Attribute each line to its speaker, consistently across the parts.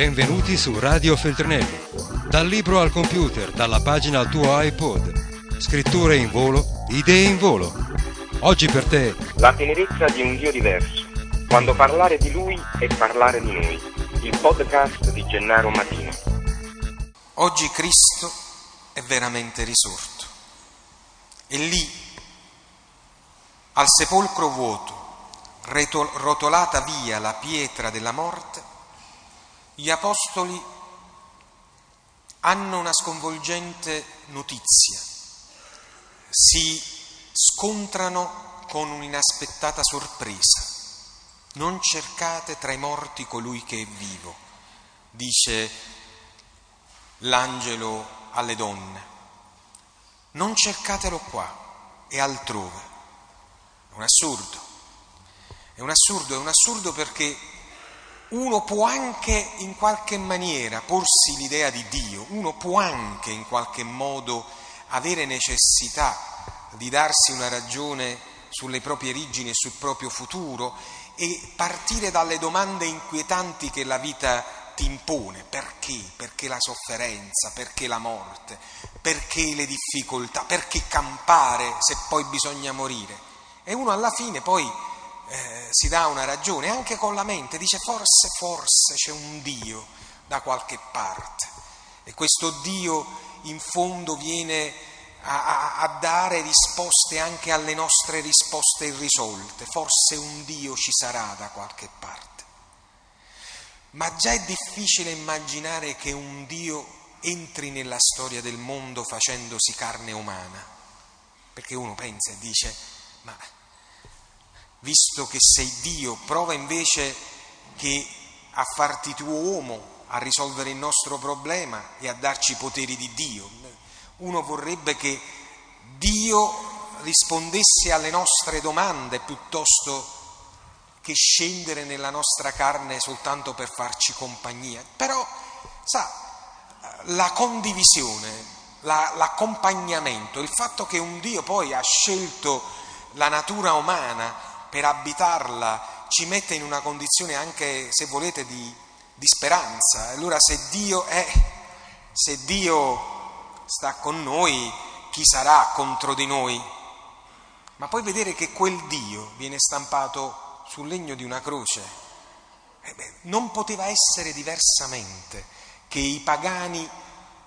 Speaker 1: Benvenuti su Radio Feltrinelli. Dal libro al computer, dalla pagina al tuo iPod. Scritture in volo, idee in volo. Oggi per te.
Speaker 2: La tenerezza di un Dio diverso. Quando parlare di Lui è parlare di noi. Il podcast di Gennaro Matino.
Speaker 3: Oggi Cristo è veramente risorto. E lì, al sepolcro vuoto, rotolata via la pietra della morte, gli apostoli hanno una sconvolgente notizia, si scontrano con un'inaspettata sorpresa. Non cercate tra i morti colui che è vivo, dice l'angelo alle donne. Non cercatelo qua, è altrove. È un assurdo. È un assurdo, è un assurdo perché uno può anche in qualche maniera porsi l'idea di Dio, uno può anche in qualche modo avere necessità di darsi una ragione sulle proprie origini e sul proprio futuro e partire dalle domande inquietanti che la vita ti impone. Perché? Perché la sofferenza, perché la morte, perché le difficoltà, perché campare se poi bisogna morire. E uno alla fine poi eh, si dà una ragione, anche con la mente, dice forse, forse c'è un Dio da qualche parte e questo Dio in fondo viene a, a, a dare risposte anche alle nostre risposte irrisolte, forse un Dio ci sarà da qualche parte. Ma già è difficile immaginare che un Dio entri nella storia del mondo facendosi carne umana, perché uno pensa e dice, ma visto che sei Dio, prova invece che a farti tuo uomo, a risolvere il nostro problema e a darci poteri di Dio. Uno vorrebbe che Dio rispondesse alle nostre domande piuttosto che scendere nella nostra carne soltanto per farci compagnia. Però, sa, la condivisione, la, l'accompagnamento, il fatto che un Dio poi ha scelto la natura umana per abitarla ci mette in una condizione anche, se volete, di, di speranza. Allora se Dio è, se Dio sta con noi, chi sarà contro di noi? Ma poi vedere che quel Dio viene stampato sul legno di una croce, eh beh, non poteva essere diversamente che i pagani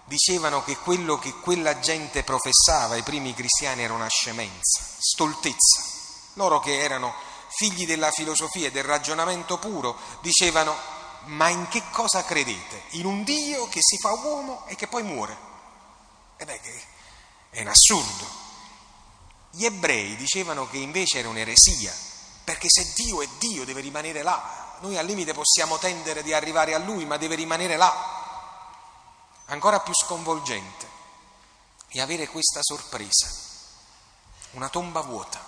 Speaker 3: dicevano che quello che quella gente professava, i primi cristiani, era una scemenza, stoltezza. Loro che erano figli della filosofia e del ragionamento puro dicevano ma in che cosa credete? In un Dio che si fa uomo e che poi muore? E beh, è un assurdo. Gli ebrei dicevano che invece era un'eresia, perché se Dio è Dio deve rimanere là. Noi al limite possiamo tendere di arrivare a Lui, ma deve rimanere là. Ancora più sconvolgente è avere questa sorpresa, una tomba vuota.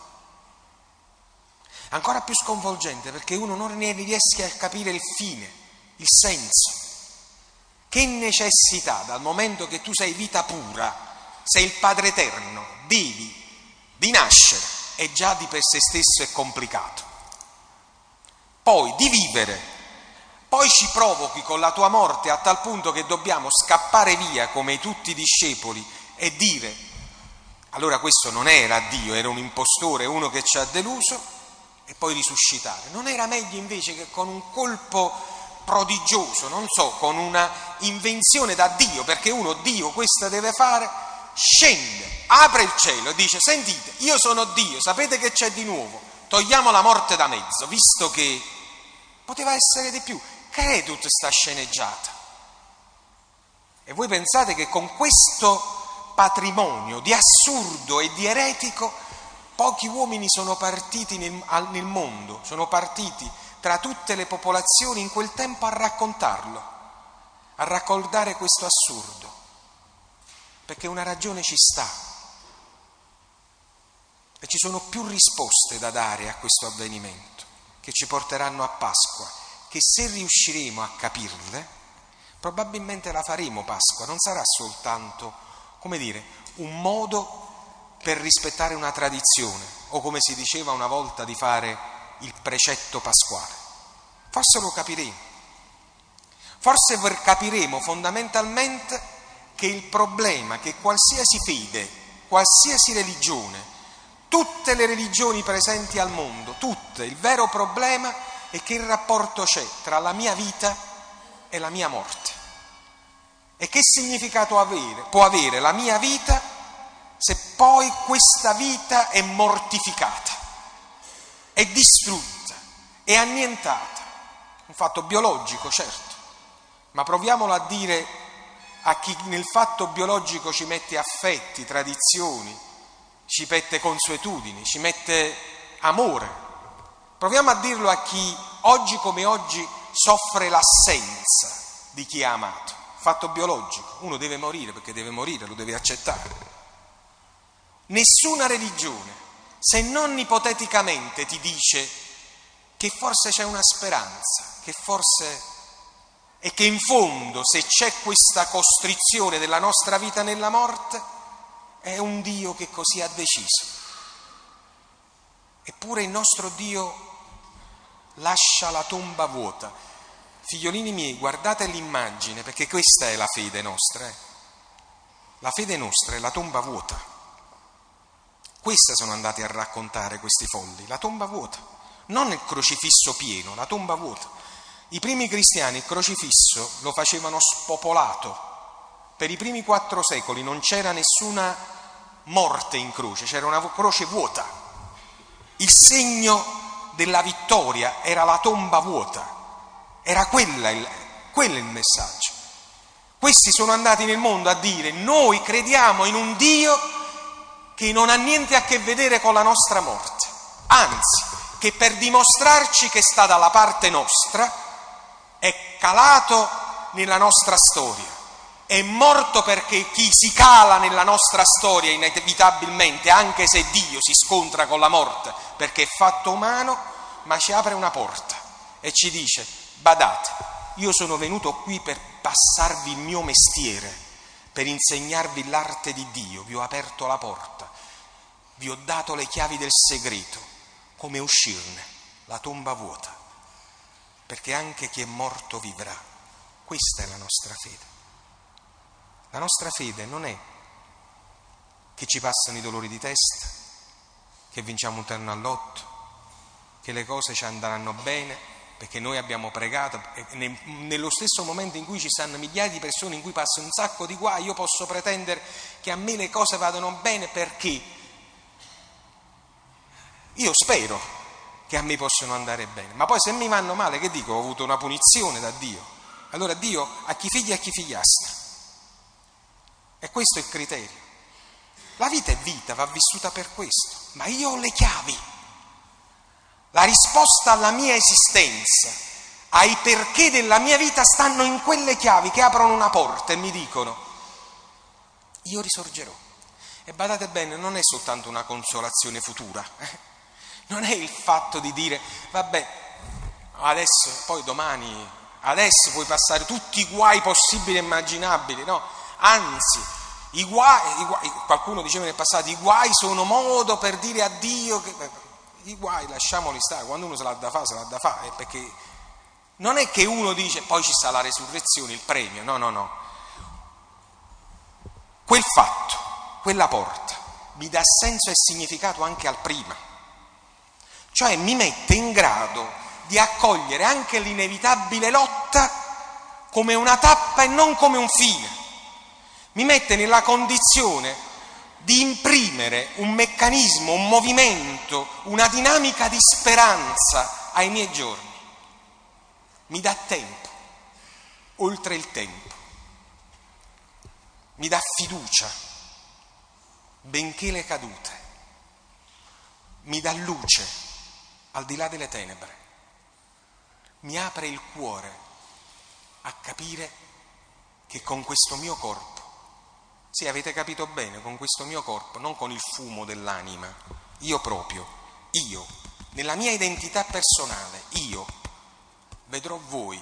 Speaker 3: Ancora più sconvolgente perché uno non ne riesce a capire il fine, il senso. Che necessità, dal momento che tu sei vita pura, sei il Padre Eterno, devi di nascere e già di per sé stesso è complicato. Poi di vivere, poi ci provochi con la tua morte a tal punto che dobbiamo scappare via come tutti i discepoli e dire, allora questo non era Dio, era un impostore, uno che ci ha deluso, e poi risuscitare. Non era meglio invece che con un colpo prodigioso, non so, con una invenzione da Dio, perché uno Dio questo deve fare, scende, apre il cielo e dice, sentite, io sono Dio, sapete che c'è di nuovo, togliamo la morte da mezzo, visto che poteva essere di più, che è tutta sta sceneggiata. E voi pensate che con questo patrimonio di assurdo e di eretico Pochi uomini sono partiti nel, nel mondo, sono partiti tra tutte le popolazioni in quel tempo a raccontarlo, a raccordare questo assurdo, perché una ragione ci sta e ci sono più risposte da dare a questo avvenimento che ci porteranno a Pasqua, che se riusciremo a capirle, probabilmente la faremo Pasqua, non sarà soltanto, come dire, un modo per rispettare una tradizione o come si diceva una volta di fare il precetto pasquale. Forse lo capiremo, forse capiremo fondamentalmente che il problema, che qualsiasi fede, qualsiasi religione, tutte le religioni presenti al mondo, tutte, il vero problema è che il rapporto c'è tra la mia vita e la mia morte. E che significato avere, può avere la mia vita poi questa vita è mortificata, è distrutta, è annientata? Un fatto biologico, certo ma proviamolo a dire a chi nel fatto biologico ci mette affetti, tradizioni, ci mette consuetudini, ci mette amore. Proviamo a dirlo a chi oggi come oggi soffre l'assenza di chi ha amato. Fatto biologico, uno deve morire perché deve morire, lo deve accettare. Nessuna religione, se non ipoteticamente, ti dice che forse c'è una speranza, che forse e che in fondo se c'è questa costrizione della nostra vita nella morte è un Dio che così ha deciso. Eppure il nostro Dio lascia la tomba vuota. Figliolini miei, guardate l'immagine perché questa è la fede nostra. Eh? La fede nostra è la tomba vuota. Questa sono andati a raccontare questi folli, la tomba vuota, non il crocifisso pieno, la tomba vuota. I primi cristiani il crocifisso lo facevano spopolato. Per i primi quattro secoli non c'era nessuna morte in croce, c'era una croce vuota. Il segno della vittoria era la tomba vuota. Era quella il, quello il messaggio. Questi sono andati nel mondo a dire noi crediamo in un Dio che non ha niente a che vedere con la nostra morte, anzi che per dimostrarci che sta dalla parte nostra è calato nella nostra storia, è morto perché chi si cala nella nostra storia inevitabilmente, anche se Dio si scontra con la morte perché è fatto umano, ma ci apre una porta e ci dice, badate, io sono venuto qui per passarvi il mio mestiere, per insegnarvi l'arte di Dio, vi ho aperto la porta, vi ho dato le chiavi del segreto, come uscirne, la tomba vuota perché anche chi è morto vivrà. Questa è la nostra fede. La nostra fede non è che ci passano i dolori di testa, che vinciamo un terno all'otto, che le cose ci andranno bene, perché noi abbiamo pregato nello stesso momento in cui ci stanno migliaia di persone in cui passa un sacco di guai, io posso pretendere che a me le cose vadano bene perché io spero che a me possono andare bene. Ma poi se mi vanno male, che dico? Ho avuto una punizione da Dio. Allora Dio a chi figlia e a chi figliastra. E questo è il criterio. La vita è vita, va vissuta per questo, ma io ho le chiavi. La risposta alla mia esistenza, ai perché della mia vita stanno in quelle chiavi che aprono una porta e mi dicono, io risorgerò. E badate bene, non è soltanto una consolazione futura. Eh? non è il fatto di dire, vabbè, adesso, poi domani, adesso puoi passare tutti i guai possibili e immaginabili, no? Anzi, i guai, i guai, qualcuno diceva nel passato, i guai sono modo per dire a Dio che... I guai lasciamoli stare, quando uno se l'ha da fare, se l'ha da fare, perché non è che uno dice poi ci sta la resurrezione, il premio, no, no, no. Quel fatto, quella porta, mi dà senso e significato anche al prima cioè mi mette in grado di accogliere anche l'inevitabile lotta come una tappa e non come un fine. Mi mette nella condizione di imprimere un meccanismo, un movimento, una dinamica di speranza ai miei giorni. Mi dà tempo, oltre il tempo. Mi dà fiducia, benché le cadute. Mi dà luce al di là delle tenebre. Mi apre il cuore a capire che con questo mio corpo, sì avete capito bene, con questo mio corpo, non con il fumo dell'anima, io proprio, io, nella mia identità personale, io, vedrò voi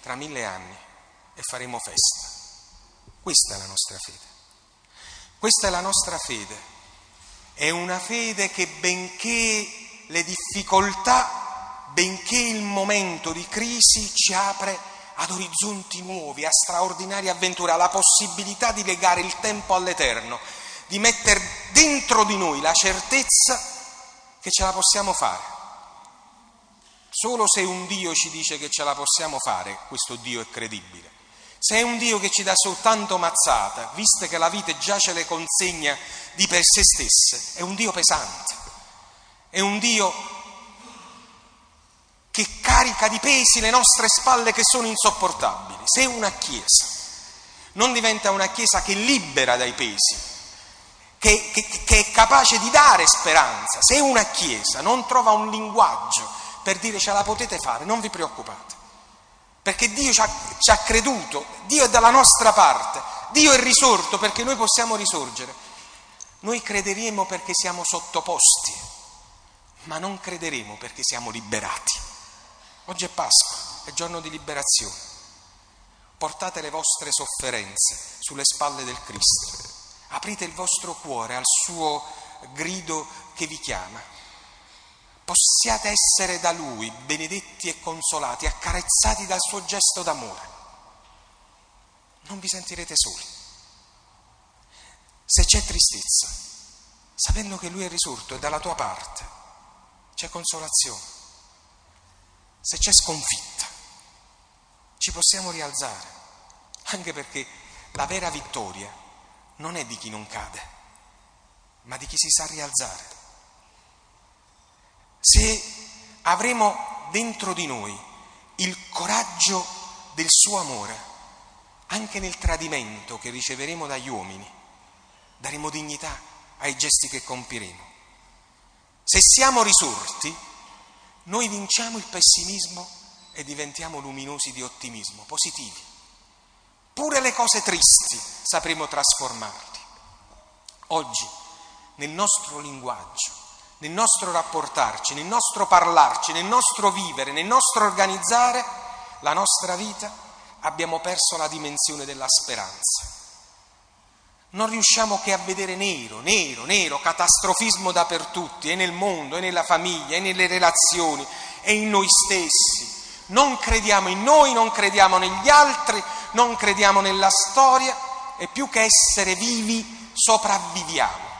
Speaker 3: tra mille anni e faremo festa. Questa è la nostra fede. Questa è la nostra fede. È una fede che benché le difficoltà, benché il momento di crisi ci apre ad orizzonti nuovi, a straordinarie avventure, alla possibilità di legare il tempo all'eterno, di mettere dentro di noi la certezza che ce la possiamo fare. Solo se un Dio ci dice che ce la possiamo fare, questo Dio è credibile. Se è un Dio che ci dà soltanto mazzata, visto che la vita già ce le consegna di per sé stesse, è un Dio pesante, è un Dio che carica di pesi le nostre spalle che sono insopportabili. Se una Chiesa non diventa una Chiesa che libera dai pesi, che, che, che è capace di dare speranza, se una Chiesa non trova un linguaggio per dire ce la potete fare, non vi preoccupate, perché Dio ci ha, ci ha creduto, Dio è dalla nostra parte, Dio è risorto perché noi possiamo risorgere. Noi crederemo perché siamo sottoposti, ma non crederemo perché siamo liberati. Oggi è Pasqua, è giorno di liberazione. Portate le vostre sofferenze sulle spalle del Cristo. Aprite il vostro cuore al suo grido che vi chiama. Possiate essere da Lui benedetti e consolati, accarezzati dal suo gesto d'amore. Non vi sentirete soli. Se c'è tristezza, sapendo che Lui è risorto e dalla tua parte, c'è consolazione se c'è sconfitta, ci possiamo rialzare, anche perché la vera vittoria non è di chi non cade, ma di chi si sa rialzare. Se avremo dentro di noi il coraggio del suo amore, anche nel tradimento che riceveremo dagli uomini, daremo dignità ai gesti che compiremo. Se siamo risorti, noi vinciamo il pessimismo e diventiamo luminosi di ottimismo, positivi. Pure le cose tristi sapremo trasformarli. Oggi, nel nostro linguaggio, nel nostro rapportarci, nel nostro parlarci, nel nostro vivere, nel nostro organizzare la nostra vita, abbiamo perso la dimensione della speranza non riusciamo che a vedere nero, nero, nero, catastrofismo dappertutto, e nel mondo, e nella famiglia, e nelle relazioni, e in noi stessi. Non crediamo in noi, non crediamo negli altri, non crediamo nella storia, e più che essere vivi sopravviviamo.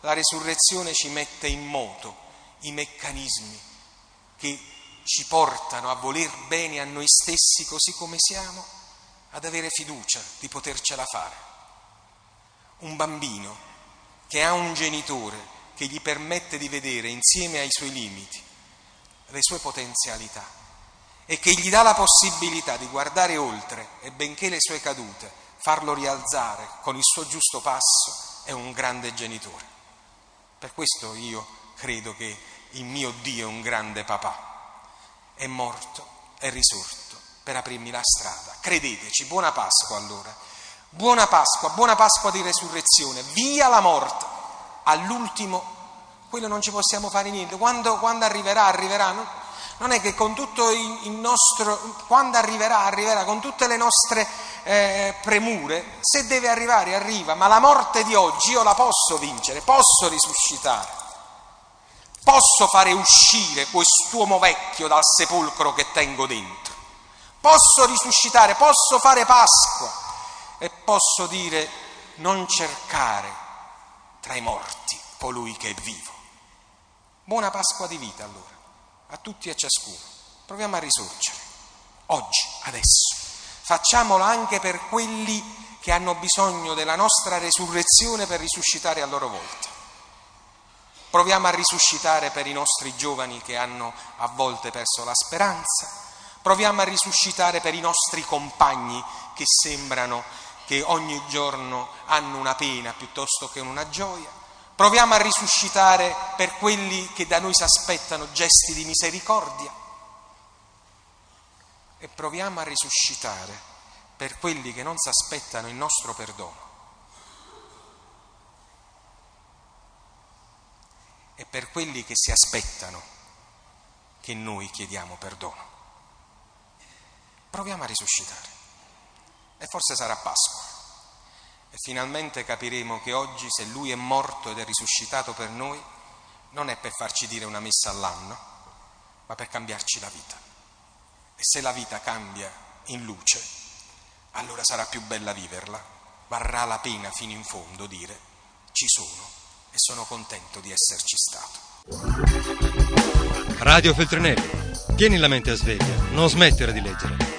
Speaker 3: La resurrezione ci mette in moto i meccanismi che ci portano a voler bene a noi stessi così come siamo, ad avere fiducia di potercela fare un bambino che ha un genitore che gli permette di vedere insieme ai suoi limiti le sue potenzialità e che gli dà la possibilità di guardare oltre e benché le sue cadute farlo rialzare con il suo giusto passo è un grande genitore. Per questo io credo che il mio Dio è un grande papà. È morto, è risorto per aprirmi la strada. Credeteci, buona Pasqua allora. Buona Pasqua, buona Pasqua di resurrezione, via la morte. All'ultimo, quello non ci possiamo fare niente. Quando, quando arriverà, arriverà. No? Non è che con tutto il nostro, quando arriverà, arriverà, con tutte le nostre eh, premure, se deve arrivare, arriva, ma la morte di oggi io la posso vincere, posso risuscitare, posso fare uscire quest'uomo vecchio dal sepolcro che tengo dentro, posso risuscitare, posso fare Pasqua e posso dire non cercare tra i morti colui che è vivo. Buona Pasqua di vita allora, a tutti e a ciascuno. Proviamo a risorgere, oggi, adesso. Facciamolo anche per quelli che hanno bisogno della nostra resurrezione per risuscitare a loro volta. Proviamo a risuscitare per i nostri giovani che hanno a volte perso la speranza. Proviamo a risuscitare per i nostri compagni che sembrano che ogni giorno hanno una pena piuttosto che una gioia. Proviamo a risuscitare per quelli che da noi si aspettano gesti di misericordia. E proviamo a risuscitare per quelli che non si aspettano il nostro perdono. E per quelli che si aspettano che noi chiediamo perdono. Proviamo a risuscitare. E forse sarà Pasqua. E finalmente capiremo che oggi se Lui è morto ed è risuscitato per noi, non è per farci dire una messa all'anno, ma per cambiarci la vita. E se la vita cambia in luce, allora sarà più bella viverla, varrà la pena fino in fondo dire ci sono e sono contento di esserci stato.
Speaker 1: Radio Feltrinelli, tieni la mente a sveglia, non smettere di leggere.